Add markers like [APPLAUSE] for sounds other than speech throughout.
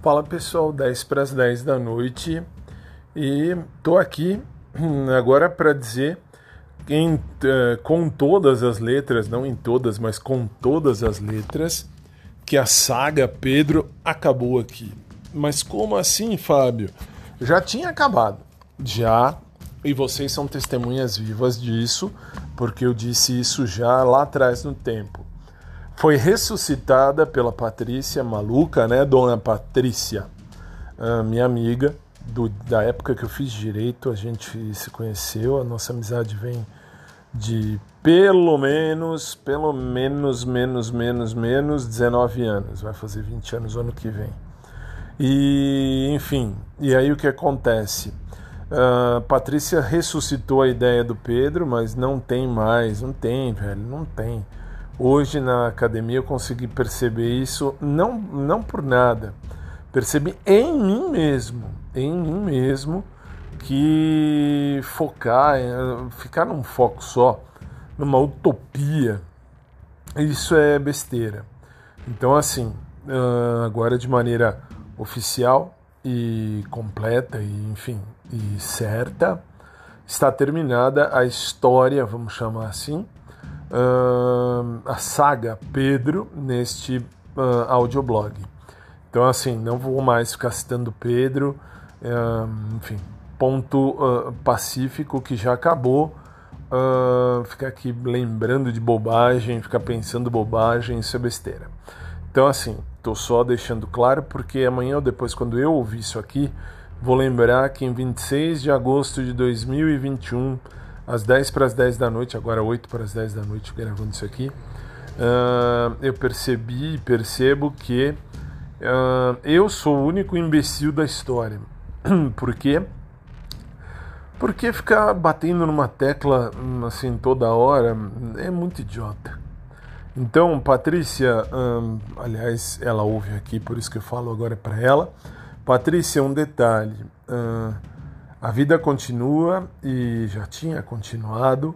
Fala pessoal, 10 para as 10 da noite e tô aqui hum, agora para dizer em, eh, com todas as letras, não em todas, mas com todas as letras, que a saga Pedro acabou aqui. Mas como assim, Fábio? Já tinha acabado. Já. E vocês são testemunhas vivas disso, porque eu disse isso já lá atrás no tempo foi ressuscitada pela Patrícia maluca, né, Dona Patrícia, minha amiga, do, da época que eu fiz direito, a gente se conheceu, a nossa amizade vem de pelo menos, pelo menos, menos, menos, menos 19 anos, vai fazer 20 anos ano que vem. E, enfim, e aí o que acontece? Uh, Patrícia ressuscitou a ideia do Pedro, mas não tem mais, não tem, velho, não tem. Hoje na academia eu consegui perceber isso não, não por nada. Percebi em mim mesmo, em mim mesmo, que focar, ficar num foco só, numa utopia, isso é besteira. Então, assim, agora de maneira oficial e completa e, enfim, e certa, está terminada a história, vamos chamar assim, uh, a saga Pedro neste uh, audioblog. Então, assim, não vou mais ficar citando Pedro, uh, enfim, ponto uh, pacífico que já acabou. Uh, ficar aqui lembrando de bobagem, ficar pensando bobagem, isso é besteira. Então, assim, estou só deixando claro porque amanhã ou depois, quando eu ouvir isso aqui, vou lembrar que em 26 de agosto de 2021 às 10 para as 10 da noite, agora 8 para as 10 da noite, gravando isso aqui, uh, eu percebi e percebo que uh, eu sou o único imbecil da história. [CLEARS THROAT] Por quê? Porque ficar batendo numa tecla hum, assim toda hora é muito idiota. Então, Patrícia, hum, aliás, ela ouve aqui, por isso que eu falo agora para ela. Patrícia, um detalhe. Hum, a vida continua e já tinha continuado.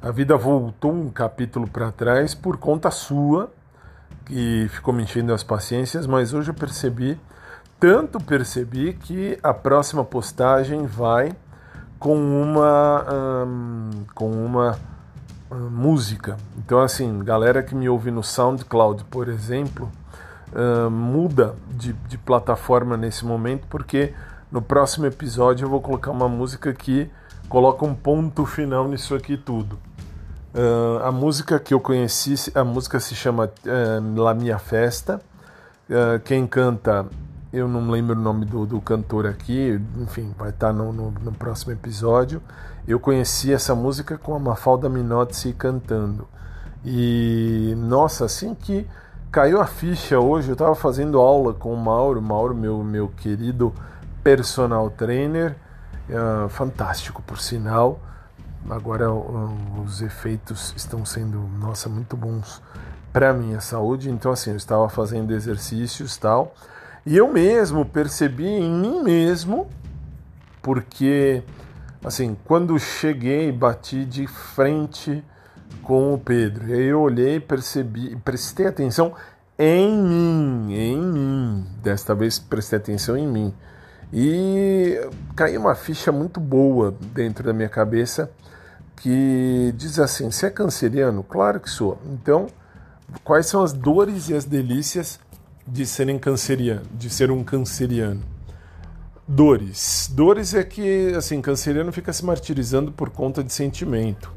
A vida voltou um capítulo para trás por conta sua, que ficou me enchendo as paciências, mas hoje eu percebi, tanto percebi que a próxima postagem vai com uma hum, com uma hum, música. Então assim, galera que me ouve no SoundCloud, por exemplo, hum, muda de, de plataforma nesse momento porque no próximo episódio eu vou colocar uma música que coloca um ponto final nisso aqui tudo. Uh, a música que eu conheci, a música se chama uh, La Minha Festa. Uh, quem canta, eu não lembro o nome do, do cantor aqui, enfim, vai estar no, no, no, próximo episódio. Eu conheci essa música com a Mafalda Minotti cantando. E nossa, assim que caiu a ficha hoje, eu estava fazendo aula com o Mauro, Mauro, meu, meu querido personal trainer, uh, fantástico por sinal. Agora uh, os efeitos estão sendo, nossa, muito bons para minha saúde. Então assim, eu estava fazendo exercícios tal, e eu mesmo percebi em mim mesmo, porque assim, quando cheguei, bati de frente com o Pedro. Eu olhei, percebi, prestei atenção em mim, em mim. Desta vez prestei atenção em mim. E caiu uma ficha muito boa dentro da minha cabeça que diz assim: você é canceriano? Claro que sou. Então, quais são as dores e as delícias de serem canceriano, de ser um canceriano? Dores. Dores é que, assim, canceriano fica se martirizando por conta de sentimento.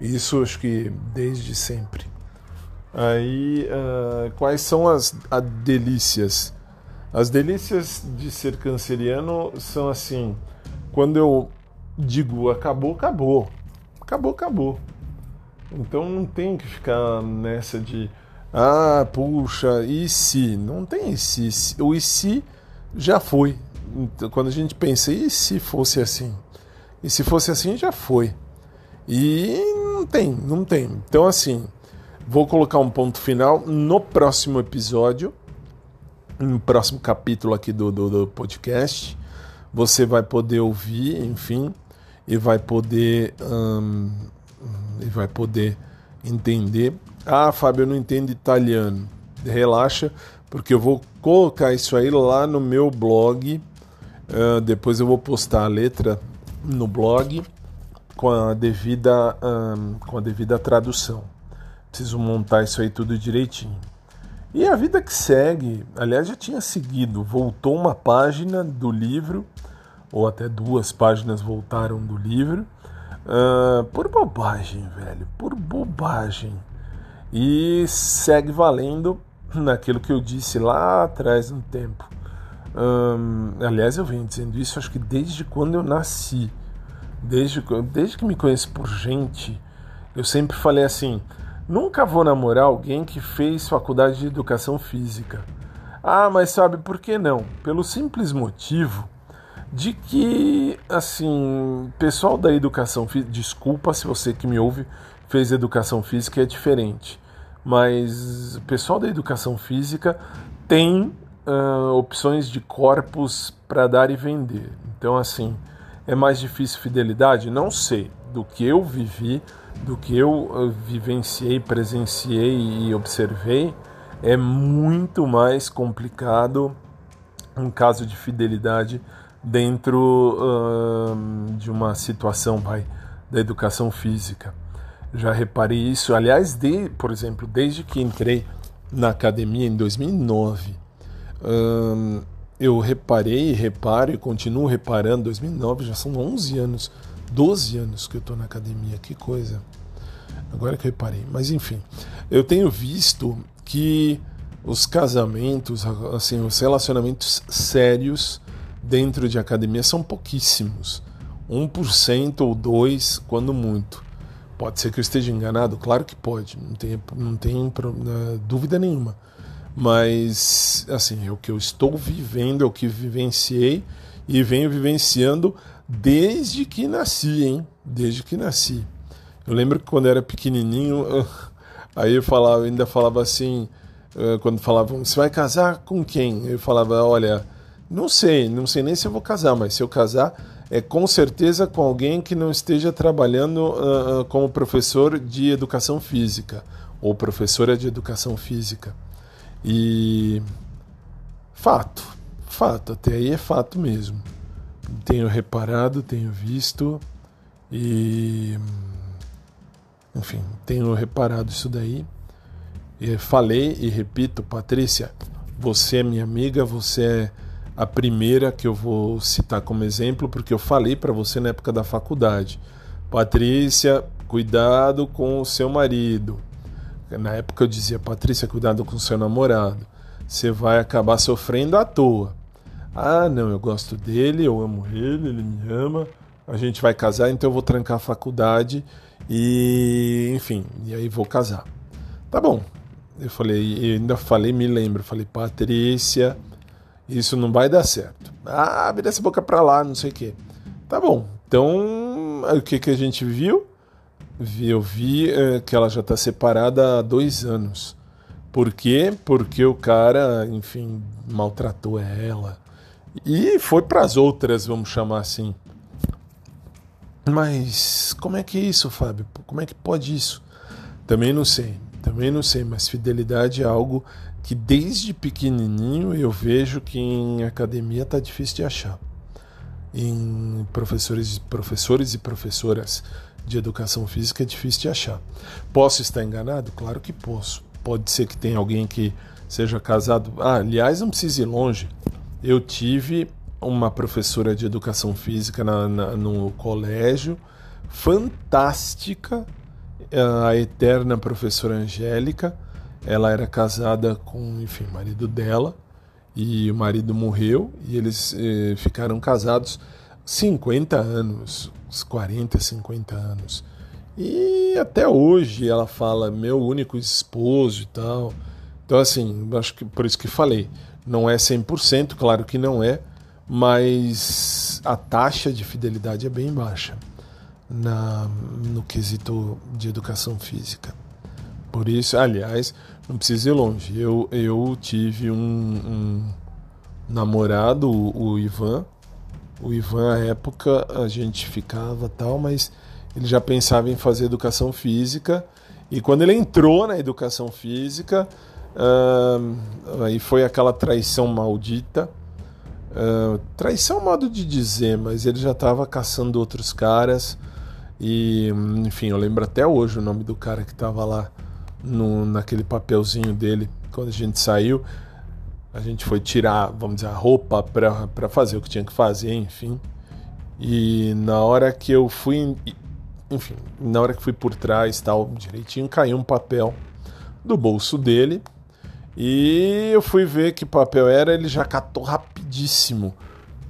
Isso acho que desde sempre. Aí, uh, quais são as, as delícias? As delícias de ser canceriano são assim: quando eu digo acabou, acabou. Acabou, acabou. Então não tem que ficar nessa de ah, puxa, e se? Não tem e se. O e se já foi. Então, quando a gente pensa, e se fosse assim? E se fosse assim, já foi. E não tem, não tem. Então, assim, vou colocar um ponto final no próximo episódio no próximo capítulo aqui do, do, do, podcast. Você vai poder ouvir, enfim, e vai poder hum, e vai poder entender. Ah, Fábio, eu não entendo italiano. Relaxa, porque eu vou colocar isso aí lá no meu blog. Uh, depois eu vou postar a letra no blog com a devida, um, com a devida tradução. Preciso montar isso aí tudo direitinho. E a vida que segue, aliás, já tinha seguido, voltou uma página do livro, ou até duas páginas voltaram do livro, uh, por bobagem, velho, por bobagem. E segue valendo naquilo que eu disse lá atrás no tempo. Um, aliás, eu venho dizendo isso acho que desde quando eu nasci. Desde, desde que me conheço por gente, eu sempre falei assim: nunca vou namorar alguém que fez faculdade de educação física. Ah, mas sabe por que não? Pelo simples motivo de que, assim, pessoal da educação física, desculpa se você que me ouve fez educação física é diferente, mas pessoal da educação física tem uh, opções de corpos para dar e vender. Então, assim, é mais difícil fidelidade? Não sei. Do que eu vivi, do que eu uh, vivenciei, presenciei e observei, é muito mais complicado um caso de fidelidade dentro uh, de uma situação vai, da educação física. Já reparei isso, aliás, de, por exemplo, desde que entrei na academia em 2009, uh, eu reparei, reparo e continuo reparando. 2009 já são 11 anos, 12 anos que eu estou na academia, que coisa. Agora que eu reparei, mas enfim, eu tenho visto que os casamentos, assim, os relacionamentos sérios dentro de academia são pouquíssimos. 1% ou 2%, quando muito. Pode ser que eu esteja enganado? Claro que pode, não tem, não tem uh, dúvida nenhuma. Mas, assim, é o que eu estou vivendo, é o que vivenciei e venho vivenciando desde que nasci, hein? Desde que nasci. Eu lembro que quando eu era pequenininho, [LAUGHS] aí eu falava, ainda falava assim, uh, quando falavam, você vai casar com quem? Eu falava, olha não sei, não sei nem se eu vou casar, mas se eu casar, é com certeza com alguém que não esteja trabalhando uh, como professor de educação física ou professora de educação física. E fato, fato, até aí é fato mesmo. Tenho reparado, tenho visto e enfim, tenho reparado isso daí. E falei e repito, Patrícia, você é minha amiga, você é a primeira que eu vou citar como exemplo, porque eu falei para você na época da faculdade. Patrícia, cuidado com o seu marido. Na época eu dizia, Patrícia, cuidado com o seu namorado. Você vai acabar sofrendo à toa. Ah, não, eu gosto dele, eu amo ele, ele me ama. A gente vai casar, então eu vou trancar a faculdade e, enfim, e aí vou casar. Tá bom. Eu falei, eu ainda falei, me lembro, falei, Patrícia, isso não vai dar certo. Ah, vira essa boca pra lá, não sei o quê. Tá bom. Então, o que, que a gente viu? Eu vi é, que ela já está separada há dois anos. Por quê? Porque o cara, enfim, maltratou ela. E foi para as outras, vamos chamar assim. Mas como é que é isso, Fábio? Como é que pode isso? Também não sei. Também não sei, mas fidelidade é algo que desde pequenininho eu vejo que em academia está difícil de achar. Em professores, professores e professoras de educação física é difícil de achar. Posso estar enganado? Claro que posso. Pode ser que tenha alguém que seja casado. Ah, aliás, não precisa ir longe. Eu tive uma professora de educação física na, na, no colégio, fantástica, a eterna professora Angélica ela era casada com, enfim, o marido dela e o marido morreu e eles eh, ficaram casados 50 anos, 40, 50 anos. E até hoje ela fala meu único esposo e tal. Então assim, acho que por isso que falei, não é 100%, claro que não é, mas a taxa de fidelidade é bem baixa na no quesito de educação física. Por isso, aliás, não precisa ir longe. Eu, eu tive um, um namorado, o, o, Ivan. O Ivan, à época, a gente ficava tal, mas ele já pensava em fazer educação física. E quando ele entrou na educação física, Uh, foi aquela traição maldita. Uh, traição modo de dizer, mas ele já estava caçando outros caras. E, enfim, eu lembro até hoje o nome do cara que estava lá no, naquele papelzinho dele quando a gente saiu. A gente foi tirar, vamos dizer, a roupa para fazer o que tinha que fazer, enfim. E na hora que eu fui, enfim, na hora que fui por trás, tal, direitinho, caiu um papel do bolso dele. E eu fui ver que papel era, ele já catou rapidíssimo.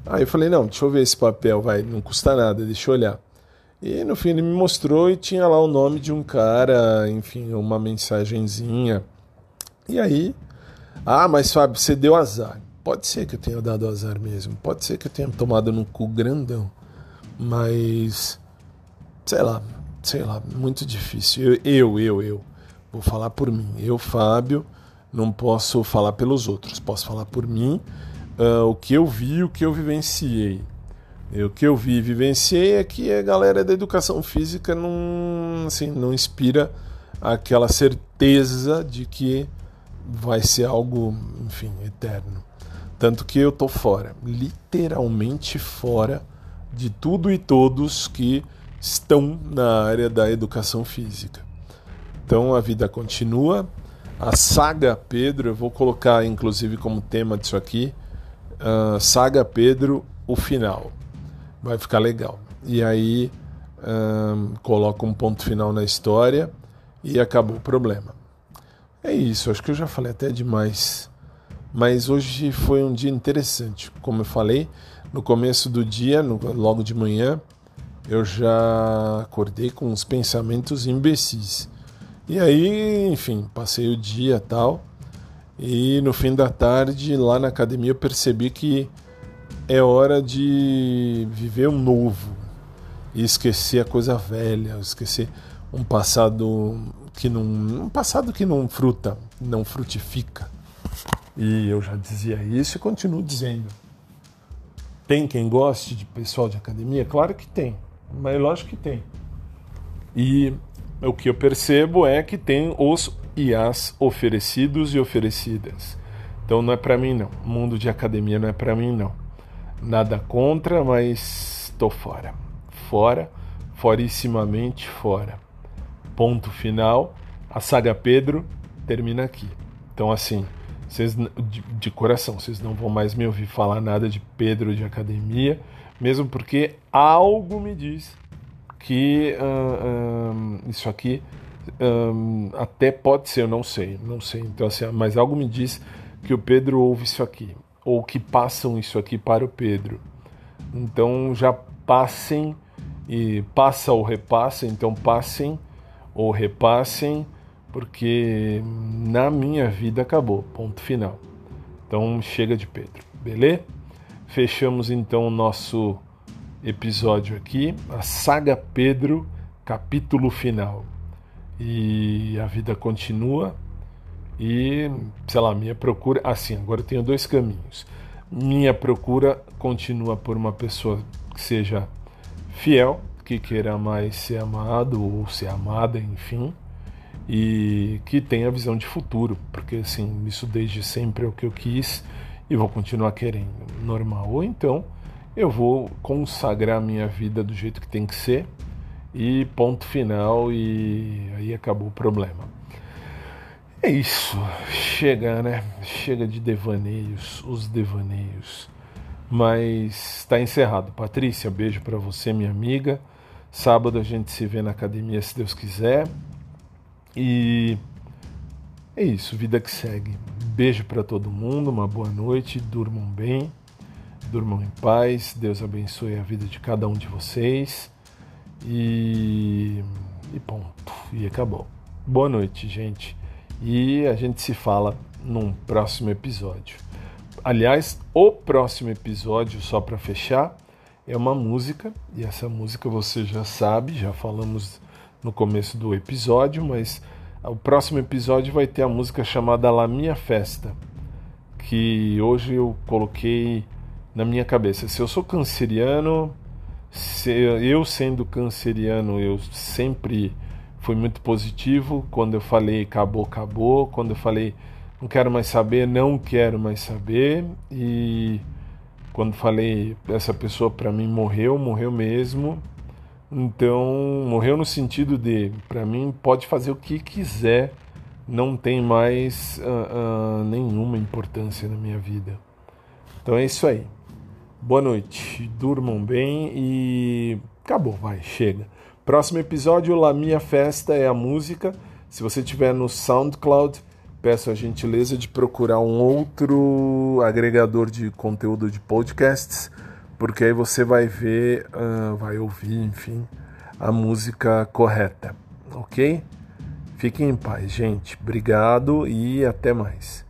Aí eu falei: "Não, deixa eu ver esse papel, vai, não custa nada, deixa eu olhar". E no fim ele me mostrou e tinha lá o nome de um cara, enfim, uma mensagenzinha. E aí, ah, mas Fábio, você deu azar. Pode ser que eu tenha dado azar mesmo, pode ser que eu tenha tomado no cu grandão, mas sei lá, sei lá, muito difícil. Eu, eu, eu, eu vou falar por mim. Eu, Fábio, não posso falar pelos outros, posso falar por mim, uh, o que eu vi, o que eu vivenciei. O que eu vi e vivenciei é que a galera da educação física não, assim, não inspira aquela certeza de que vai ser algo, enfim, eterno. Tanto que eu tô fora, literalmente fora de tudo e todos que estão na área da educação física. Então a vida continua. A saga Pedro, eu vou colocar inclusive como tema disso aqui, uh, Saga Pedro, o final vai ficar legal. E aí coloca um ponto final na história e acabou o problema. É isso, acho que eu já falei até demais. Mas hoje foi um dia interessante. Como eu falei, no começo do dia, no, logo de manhã, eu já acordei com uns pensamentos imbecis. E aí, enfim, passei o dia tal. E no fim da tarde, lá na academia, eu percebi que é hora de viver um novo e esquecer a coisa velha, esquecer um passado que não, um passado que não fruta, não frutifica. E eu já dizia isso e continuo dizendo. Tem quem goste de pessoal de academia? Claro que tem, mas lógico que tem. E o que eu percebo é que tem os e as oferecidos e oferecidas. Então não é para mim não. Mundo de academia não é para mim não. Nada contra, mas estou fora. Fora, forissimamente fora. Ponto final. A saga Pedro termina aqui. Então, assim, vocês, de, de coração, vocês não vão mais me ouvir falar nada de Pedro de academia, mesmo porque algo me diz que uh, uh, isso aqui uh, até pode ser, eu não sei, não sei. Então, assim, mas algo me diz que o Pedro ouve isso aqui ou que passam isso aqui para o Pedro. Então já passem e passa ou repassa, então passem ou repassem, porque na minha vida acabou, ponto final. Então chega de Pedro, beleza? Fechamos então o nosso episódio aqui, a saga Pedro, capítulo final. E a vida continua e, sei lá, minha procura. Assim, agora eu tenho dois caminhos. Minha procura continua por uma pessoa que seja fiel, que queira mais ser amado ou ser amada, enfim, e que tenha visão de futuro, porque assim, isso desde sempre é o que eu quis e vou continuar querendo, normal. Ou então eu vou consagrar minha vida do jeito que tem que ser e ponto final e aí acabou o problema. É isso, chega, né? Chega de devaneios, os devaneios. Mas está encerrado. Patrícia, beijo para você, minha amiga. Sábado a gente se vê na academia, se Deus quiser. E é isso, vida que segue. Beijo para todo mundo, uma boa noite, durmam bem, durmam em paz. Deus abençoe a vida de cada um de vocês. E, e ponto. E acabou. Boa noite, gente e a gente se fala num próximo episódio. Aliás, o próximo episódio, só para fechar, é uma música, e essa música você já sabe, já falamos no começo do episódio, mas o próximo episódio vai ter a música chamada La Minha Festa, que hoje eu coloquei na minha cabeça. Se eu sou canceriano, se eu sendo canceriano, eu sempre foi muito positivo. Quando eu falei acabou, acabou. Quando eu falei Não quero mais saber, não quero mais saber. E quando falei, essa pessoa para mim morreu, morreu mesmo. Então, morreu no sentido de, para mim, pode fazer o que quiser, não tem mais uh, uh, nenhuma importância na minha vida. Então é isso aí. Boa noite, durmam bem e acabou, vai, chega. Próximo episódio, La Minha Festa é a música. Se você tiver no SoundCloud, peço a gentileza de procurar um outro agregador de conteúdo de podcasts, porque aí você vai ver, uh, vai ouvir, enfim, a música correta, ok? Fiquem em paz, gente. Obrigado e até mais.